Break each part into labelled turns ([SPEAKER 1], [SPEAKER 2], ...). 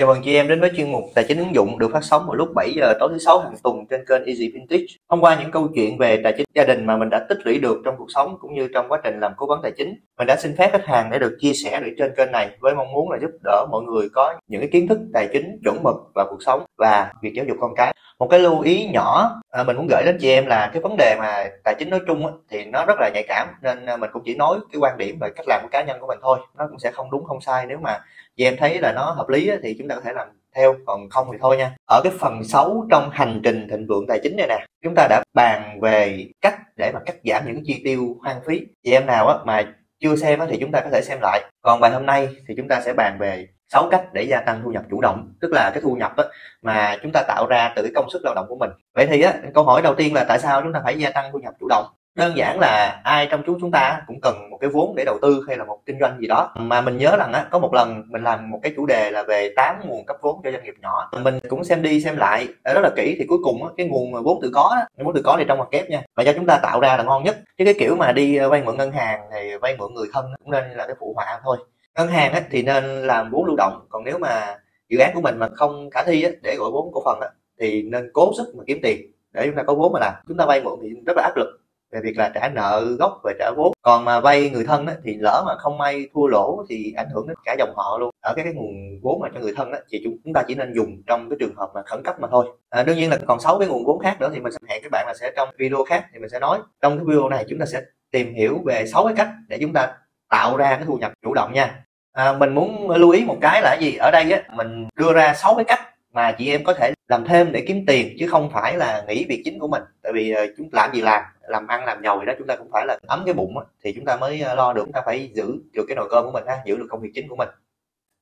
[SPEAKER 1] Chào mừng chị em đến với chuyên mục Tài chính ứng dụng được phát sóng vào lúc 7 giờ tối thứ sáu hàng tuần trên kênh Easy Vintage. Thông qua những câu chuyện về tài chính gia đình mà mình đã tích lũy được trong cuộc sống cũng như trong quá trình làm cố vấn tài chính, mình đã xin phép khách hàng để được chia sẻ được trên kênh này với mong muốn là giúp đỡ mọi người có những cái kiến thức tài chính chuẩn mực và cuộc sống và việc giáo dục con cái. Một cái lưu ý nhỏ à, mình muốn gửi đến chị em là cái vấn đề mà tài chính nói chung á, thì nó rất là nhạy cảm nên à, mình cũng chỉ nói cái quan điểm và cách làm của cá nhân của mình thôi. Nó cũng sẽ không đúng không sai. Nếu mà chị em thấy là nó hợp lý thì chúng ta có thể làm theo còn không thì thôi nha. Ở cái phần 6 trong hành trình thịnh vượng tài chính này nè chúng ta đã bàn về cách để mà cắt giảm những chi tiêu hoang phí. Chị em nào á mà chưa xem thì chúng ta có thể xem lại. Còn bài hôm nay thì chúng ta sẽ bàn về 6 cách để gia tăng thu nhập chủ động tức là cái thu nhập á, mà chúng ta tạo ra từ cái công sức lao động của mình. Vậy thì á, câu hỏi đầu tiên là tại sao chúng ta phải gia tăng thu nhập chủ động? Đơn giản là ai trong chúng chúng ta cũng cần một cái vốn để đầu tư hay là một kinh doanh gì đó. Mà mình nhớ rằng á có một lần mình làm một cái chủ đề là về 8 nguồn cấp vốn cho doanh nghiệp nhỏ. Mình cũng xem đi xem lại ờ, rất là kỹ thì cuối cùng á, cái nguồn vốn tự có á, vốn tự có thì trong mặt kép nha. Mà do chúng ta tạo ra là ngon nhất. Chứ cái kiểu mà đi vay mượn ngân hàng thì vay mượn người thân cũng nên là cái phụ họa thôi ngân hàng á, thì nên làm vốn lưu động. Còn nếu mà dự án của mình mà không khả thi á, để gọi vốn cổ phần á, thì nên cố sức mà kiếm tiền để chúng ta có vốn mà làm. Chúng ta vay mượn thì rất là áp lực về việc là trả nợ gốc và trả vốn. Còn mà vay người thân á, thì lỡ mà không may thua lỗ thì ảnh hưởng đến cả dòng họ luôn. Ở cái, cái nguồn vốn mà cho người thân á, thì chúng chúng ta chỉ nên dùng trong cái trường hợp mà khẩn cấp mà thôi. À, đương nhiên là còn sáu cái nguồn vốn khác nữa thì mình sẽ hẹn các bạn là sẽ trong video khác thì mình sẽ nói. Trong cái video này chúng ta sẽ tìm hiểu về sáu cái cách để chúng ta tạo ra cái thu nhập chủ động nha. À, mình muốn lưu ý một cái là gì? Ở đây á mình đưa ra sáu cái cách mà chị em có thể làm thêm để kiếm tiền chứ không phải là nghỉ việc chính của mình. Tại vì ờ, chúng làm gì làm làm ăn làm giàu gì đó chúng ta cũng phải là ấm cái bụng thì chúng ta mới ờ, lo được. Chúng ta phải giữ được cái nồi cơm của mình ha giữ được công việc chính của mình.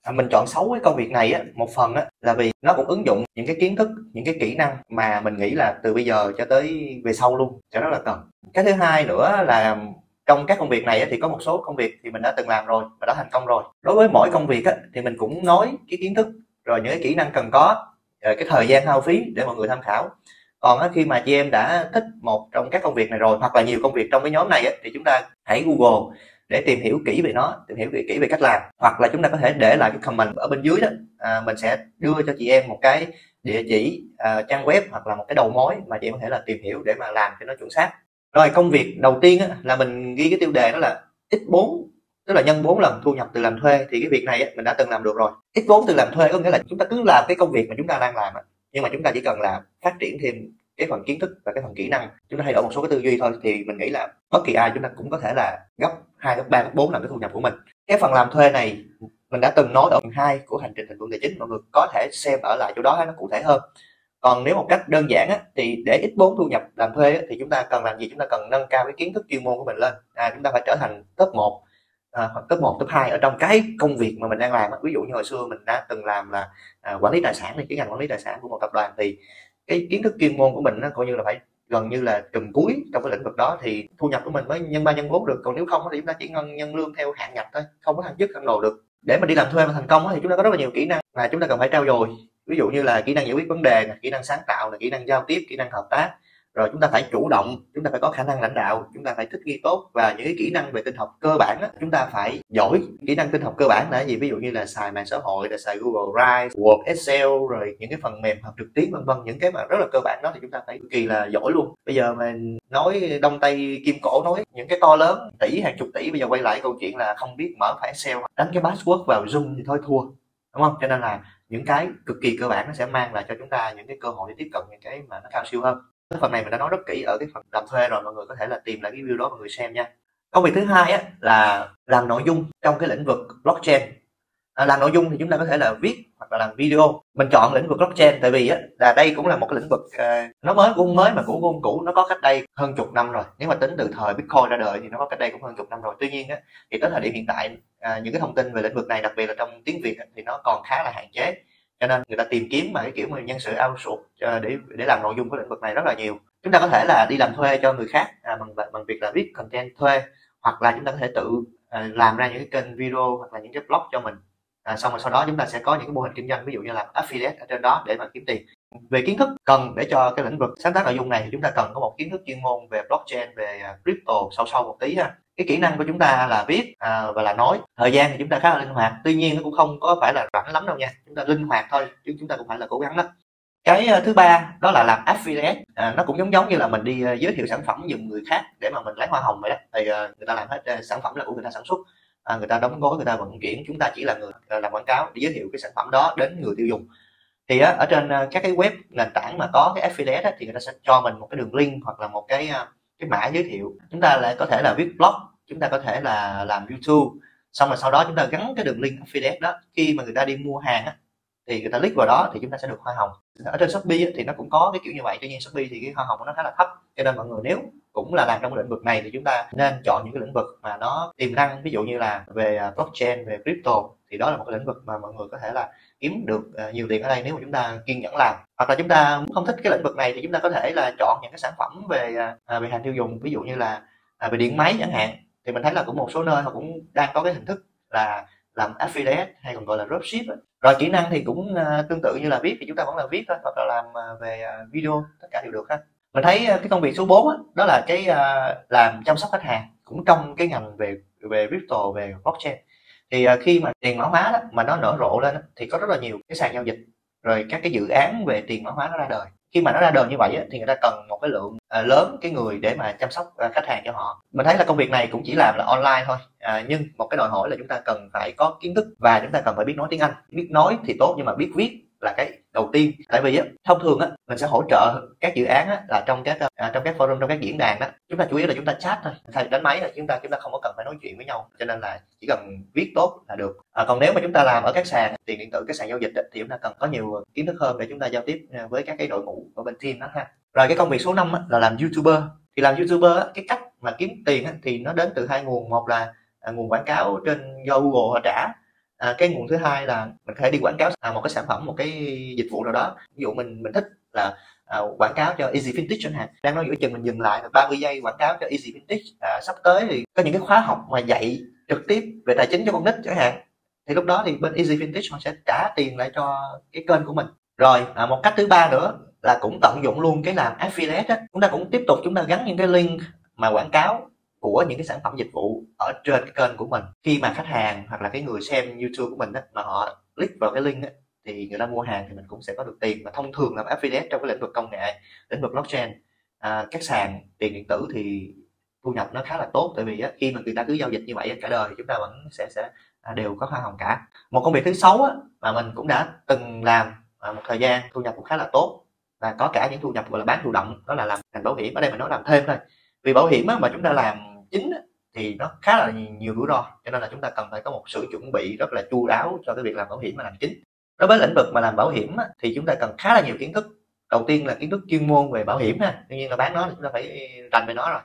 [SPEAKER 1] À, mình chọn xấu cái công việc này á một phần á là vì nó cũng ứng dụng những cái kiến thức những cái kỹ năng mà mình nghĩ là từ bây giờ cho tới về sau luôn cho rất là cần. Cái thứ hai nữa là trong các công việc này thì có một số công việc thì mình đã từng làm rồi và đã thành công rồi. Đối với mỗi công việc thì mình cũng nói cái kiến thức rồi những cái kỹ năng cần có rồi cái thời gian hao phí để mọi người tham khảo. Còn khi mà chị em đã thích một trong các công việc này rồi hoặc là nhiều công việc trong cái nhóm này thì chúng ta hãy google để tìm hiểu kỹ về nó tìm hiểu kỹ về cách làm. Hoặc là chúng ta có thể để lại cái comment ở bên dưới đó. À, mình sẽ đưa cho chị em một cái địa chỉ à, trang web hoặc là một cái đầu mối mà chị em có thể là tìm hiểu để mà làm cho nó chuẩn xác rồi công việc đầu tiên á, là mình ghi cái tiêu đề đó là x4 tức là nhân 4 lần thu nhập từ làm thuê thì cái việc này mình đã từng làm được rồi. X4 từ làm thuê có nghĩa là chúng ta cứ làm cái công việc mà chúng ta đang làm nhưng mà chúng ta chỉ cần là phát triển thêm cái phần kiến thức và cái phần kỹ năng. Chúng ta thay đổi một số cái tư duy thôi thì mình nghĩ là bất kỳ ai chúng ta cũng có thể là gấp hai gấp ba gấp bốn lần cái thu nhập của mình. Cái phần làm thuê này mình đã từng nói ở phần hai của hành trình thành công tài chính mọi người có thể xem ở lại chỗ đó nó cụ thể hơn còn nếu một cách đơn giản á, thì để ít vốn thu nhập làm thuê á, thì chúng ta cần làm gì? Chúng ta cần nâng cao cái kiến thức chuyên môn của mình lên. À, chúng ta phải trở thành top 1 à, hoặc top 1, top 2 ở trong cái công việc mà mình đang làm ví dụ như hồi xưa mình đã từng làm là à, quản lý tài sản thì cái ngành quản lý tài sản của một tập đoàn thì cái kiến thức chuyên môn của mình nó coi như là phải gần như là trùm cuối trong cái lĩnh vực đó thì thu nhập của mình mới nhân ba nhân bốn được. Còn nếu không thì chúng ta chỉ nhân nhân lương theo hạn ngạch thôi không có thăng chức thăng đồ được. Để mà đi làm thuê mà thành công thì chúng ta có rất là nhiều kỹ năng mà chúng ta cần phải trao dồi ví dụ như là kỹ năng giải quyết vấn đề kỹ năng sáng tạo là kỹ năng giao tiếp kỹ năng hợp tác. Rồi chúng ta phải chủ động chúng ta phải có khả năng lãnh đạo chúng ta phải thích nghi tốt. Và những cái kỹ năng về tinh học cơ bản đó, chúng ta phải giỏi kỹ năng tinh học cơ bản. Là gì? Ví dụ như là xài mạng xã hội là xài Google Drive Word Excel rồi những cái phần mềm học trực tuyến vân vân. Những cái mà rất là cơ bản đó thì chúng ta phải cực kỳ là giỏi luôn. Bây giờ mà nói đông tây kim cổ nói những cái to lớn tỷ hàng chục tỷ bây giờ quay lại câu chuyện là không biết mở phải Excel đánh cái password vào Zoom thì thôi thua đúng không? Cho nên là những cái cực kỳ cơ bản nó sẽ mang lại cho chúng ta những cái cơ hội để tiếp cận những cái mà nó cao siêu hơn. Cái phần này mình đã nói rất kỹ ở cái phần làm thuê rồi mọi người có thể là tìm lại cái video đó mọi người xem nha. Công việc thứ hai á, là làm nội dung trong cái lĩnh vực blockchain à, làm nội dung thì chúng ta có thể là viết hoặc là làm video. Mình chọn lĩnh vực blockchain tại vì á, là đây cũng là một cái lĩnh vực à, nó mới cũng mới mà cũ cũng cũ nó có cách đây hơn chục năm rồi. Nếu mà tính từ thời bitcoin ra đời thì nó có cách đây cũng hơn chục năm rồi. Tuy nhiên á, thì tới thời điểm hiện tại à, những cái thông tin về lĩnh vực này đặc biệt là trong tiếng việt á, thì nó còn khá là hạn chế. Cho nên người ta tìm kiếm mà cái kiểu mà nhân sự outsource à, để để làm nội dung của lĩnh vực này rất là nhiều. Chúng ta có thể là đi làm thuê cho người khác à, bằng bằng việc là viết content thuê hoặc là chúng ta có thể tự à, làm ra những cái kênh video hoặc là những cái blog cho mình à, xong rồi sau đó chúng ta sẽ có những cái mô hình kinh doanh ví dụ như là affiliate ở trên đó để mà kiếm tiền. Về kiến thức cần để cho cái lĩnh vực sáng tác nội dung này thì chúng ta cần có một kiến thức chuyên môn về blockchain về à, crypto sâu sâu một tí ha. Cái kỹ năng của chúng ta là viết à, và là nói. Thời gian thì chúng ta khá là linh hoạt tuy nhiên nó cũng không có phải là rảnh lắm đâu nha. Chúng ta linh hoạt thôi chứ chúng ta cũng phải là cố gắng đó cái à, thứ ba đó là làm affiliate. À, nó cũng giống giống như là mình đi à, giới thiệu sản phẩm giùm người khác để mà mình lấy hoa hồng vậy đó. Thì à, người ta làm hết sản phẩm là của người ta sản xuất à, người ta đóng gói người ta vận chuyển chúng ta chỉ là người à, làm quảng cáo để giới thiệu cái sản phẩm đó đến người tiêu dùng. Thì á, ở trên à, các cái web nền tảng mà có cái affiliate á, thì người ta sẽ cho mình một cái đường link hoặc là một cái à, cái mã giới thiệu. Chúng ta lại có thể là viết blog chúng ta có thể là làm youtube xong rồi sau đó chúng ta gắn cái đường link affiliate đó. Khi mà người ta đi mua hàng á, thì người ta click vào đó thì chúng ta sẽ được hoa hồng. Ở trên shopee thì nó cũng có cái kiểu như vậy tuy nhiên shopee thì cái hoa hồng của nó khá là thấp cho nên mọi người nếu cũng là làm trong cái lĩnh vực này thì chúng ta nên chọn những cái lĩnh vực mà nó tiềm năng, ví dụ như là về à, blockchain, về crypto, thì đó là một cái lĩnh vực mà mọi người có thể là kiếm được à, nhiều tiền ở đây nếu mà chúng ta kiên nhẫn làm. Hoặc là chúng ta không thích cái lĩnh vực này thì chúng ta có thể là chọn những cái sản phẩm về à, về hàng tiêu dùng, ví dụ như là về điện máy chẳng hạn. Thì mình thấy là cũng một số nơi họ cũng đang có cái hình thức là làm affiliate hay còn gọi là dropship rồi kỹ năng thì cũng tương tự như là viết thì chúng ta vẫn là viết thôi, hoặc là làm về video, tất cả đều được ha mình thấy ờ, cái công việc số 4 đó, đó là cái uh, làm chăm sóc khách hàng cũng trong cái ngành về về crypto về blockchain. Thì uh, khi mà tiền mã hóa đó mà nó nở rộ lên đó, thì có rất là nhiều cái sàn giao dịch rồi các cái dự án về tiền mã hóa nó ra đời. Khi mà nó ra đời như vậy thì người ta cần một cái lượng à, lớn cái người để mà chăm sóc à, khách hàng cho họ. Mình thấy là công việc này cũng chỉ làm là online thôi à, nhưng một cái đòi hỏi là chúng ta cần phải có kiến thức và chúng ta cần phải biết nói tiếng anh. Biết nói thì tốt nhưng mà biết viết là cái đầu tiên. Tại vì á thông thường á mình sẽ hỗ trợ các dự án á là trong các à, trong các forum trong các diễn đàn đó chúng ta chủ yếu là chúng ta chat thôi. Thay đánh máy là chúng ta chúng ta không có cần phải nói chuyện với nhau. Cho nên là chỉ cần viết tốt là được. À, còn nếu mà chúng ta làm ở các sàn tiền điện tử các sàn giao dịch thì chúng ta cần có nhiều kiến thức hơn để chúng ta giao tiếp à, với các cái đội ngũ ở bên team đó ha. Rồi cái công việc số 5 á, là làm youtuber. Thì làm youtuber á, cái cách mà kiếm tiền á, thì nó đến từ hai nguồn. Một là à, nguồn quảng cáo trên do google họ trả à, cái nguồn thứ hai là mình có thể đi quảng cáo à, một cái sản phẩm một cái dịch vụ nào đó. Ví dụ mình mình thích là à, quảng cáo cho Easy Vintage chẳng hạn. Đang nói giữa chừng mình dừng lại 30 giây quảng cáo cho Easy Vintage à, sắp tới thì có những cái khóa học mà dạy trực tiếp về tài chính cho con nít chẳng hạn thì lúc đó thì bên Easy Vintage họ sẽ trả tiền lại cho cái kênh của mình. Rồi à, một cách thứ ba nữa là cũng tận dụng luôn cái làm affiliate á. Chúng ta cũng tiếp tục chúng ta gắn những cái link mà quảng cáo của những cái sản phẩm dịch vụ ở trên cái kênh của mình. Khi mà khách hàng hoặc là cái người xem YouTube của mình đó, mà họ click vào cái link á, thì người ta mua hàng thì mình cũng sẽ có được tiền. Và thông thường làm affiliate trong cái lĩnh vực công nghệ lĩnh vực blockchain à, các sàn tiền điện tử thì thu nhập nó khá là tốt. Tại vì á, khi mà người ta cứ giao dịch như vậy cả đời thì chúng ta vẫn sẽ sẽ à, đều có hoa hồng cả. Một công việc thứ sáu á, mà mình cũng đã từng làm à, một thời gian thu nhập cũng khá là tốt. Và có cả những thu nhập gọi là bán thụ động đó là làm ngành bảo hiểm. Ở đây mình nói làm thêm thôi vì bảo hiểm á, mà chúng ta làm chính á, thì nó khá là nhiều rủi ro cho nên là chúng ta cần phải có một sự chuẩn bị rất là chu đáo cho cái việc làm bảo hiểm mà làm chính. Đối với lĩnh vực mà làm bảo hiểm á, thì chúng ta cần khá là nhiều kiến thức. Đầu tiên là kiến thức chuyên môn về bảo hiểm ha tuy nhiên là bán nó thì chúng ta phải rành về nó rồi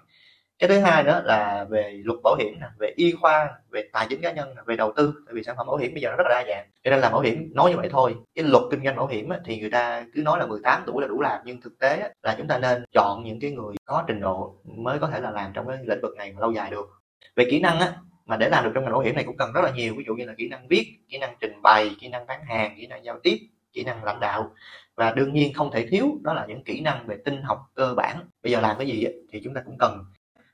[SPEAKER 1] cái thứ hai nữa là về luật bảo hiểm về y khoa, về tài chính cá nhân về đầu tư. Tại vì sản phẩm bảo hiểm bây giờ nó rất là đa dạng. Cho nên làm bảo hiểm nói như vậy thôi. Cái luật kinh doanh bảo hiểm thì người ta cứ nói là 18 tuổi là đủ làm, nhưng thực tế là chúng ta nên chọn những cái người có trình độ mới có thể là làm trong cái lĩnh vực này mà lâu dài được. Về kỹ năng á, mà để làm được trong ngành bảo hiểm này cũng cần rất là nhiều. Ví dụ như là kỹ năng viết, kỹ năng trình bày, kỹ năng bán hàng, kỹ năng giao tiếp, kỹ năng lãnh đạo. Và đương nhiên không thể thiếu đó là những kỹ năng về tinh học cơ bản. Bây giờ làm cái gì thì chúng ta cũng cần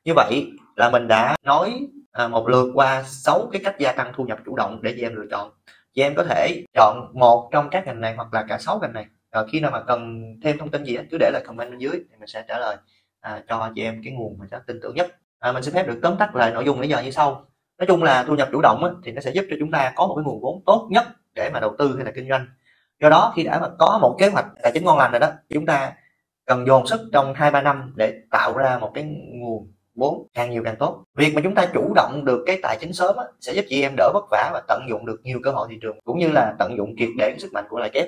[SPEAKER 1] như vậy là mình đã nói à, một lượt qua 6 cái cách gia tăng thu nhập chủ động để chị em lựa chọn. Chị em có thể chọn một trong các ngành này hoặc là cả sáu ngành này. Rồi khi nào mà cần thêm thông tin gì cứ để lại comment bên dưới thì mình sẽ trả lời à, cho chị em cái nguồn mà sẽ tin tưởng nhất. À, mình xin phép được tóm tắt lại nội dung nãy giờ như sau. Nói chung là thu nhập chủ động á, thì nó sẽ giúp cho chúng ta có một cái nguồn vốn tốt nhất để mà đầu tư hay là kinh doanh. Do đó khi đã mà có một kế hoạch tài chính ngon lành rồi đó chúng ta cần dồn sức trong hai ba năm để tạo ra một cái nguồn vốn càng nhiều càng tốt. Việc mà chúng ta chủ động được cái tài chính sớm á, sẽ giúp chị em đỡ vất vả và tận dụng được nhiều cơ hội thị trường cũng như là tận dụng triệt để cái sức mạnh của lãi kép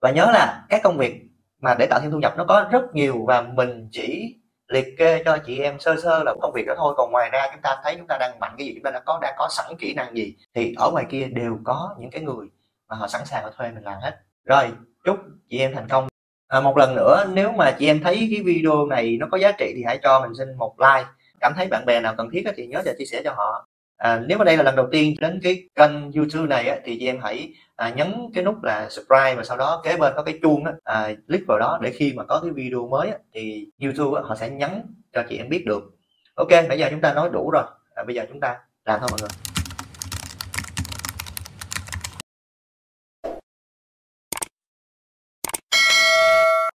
[SPEAKER 1] và nhớ là các công việc mà để tạo thêm thu nhập nó có rất nhiều và mình chỉ liệt kê cho chị em sơ sơ là công việc đó thôi. Còn ngoài ra chúng ta thấy chúng ta đang mạnh cái gì chúng ta đã có đang có sẵn kỹ năng gì thì ở ngoài kia đều có những cái người mà họ sẵn sàng thuê mình làm hết. Rồi chúc chị em thành công. À, một lần nữa nếu mà chị em thấy cái video này nó có giá trị thì hãy cho mình xin một like cảm thấy bạn bè nào cần thiết thì nhớ để chia sẻ cho họ. À, nếu mà đây là lần đầu tiên đến cái kênh youtube này á, thì chị em hãy à, nhấn cái nút là subscribe và sau đó kế bên có cái chuông á, à, click vào đó để khi mà có cái video mới á, thì youtube á, họ sẽ nhắn cho chị em biết được. Ok bây giờ chúng ta nói đủ rồi. À, bây giờ chúng ta làm thôi mọi người.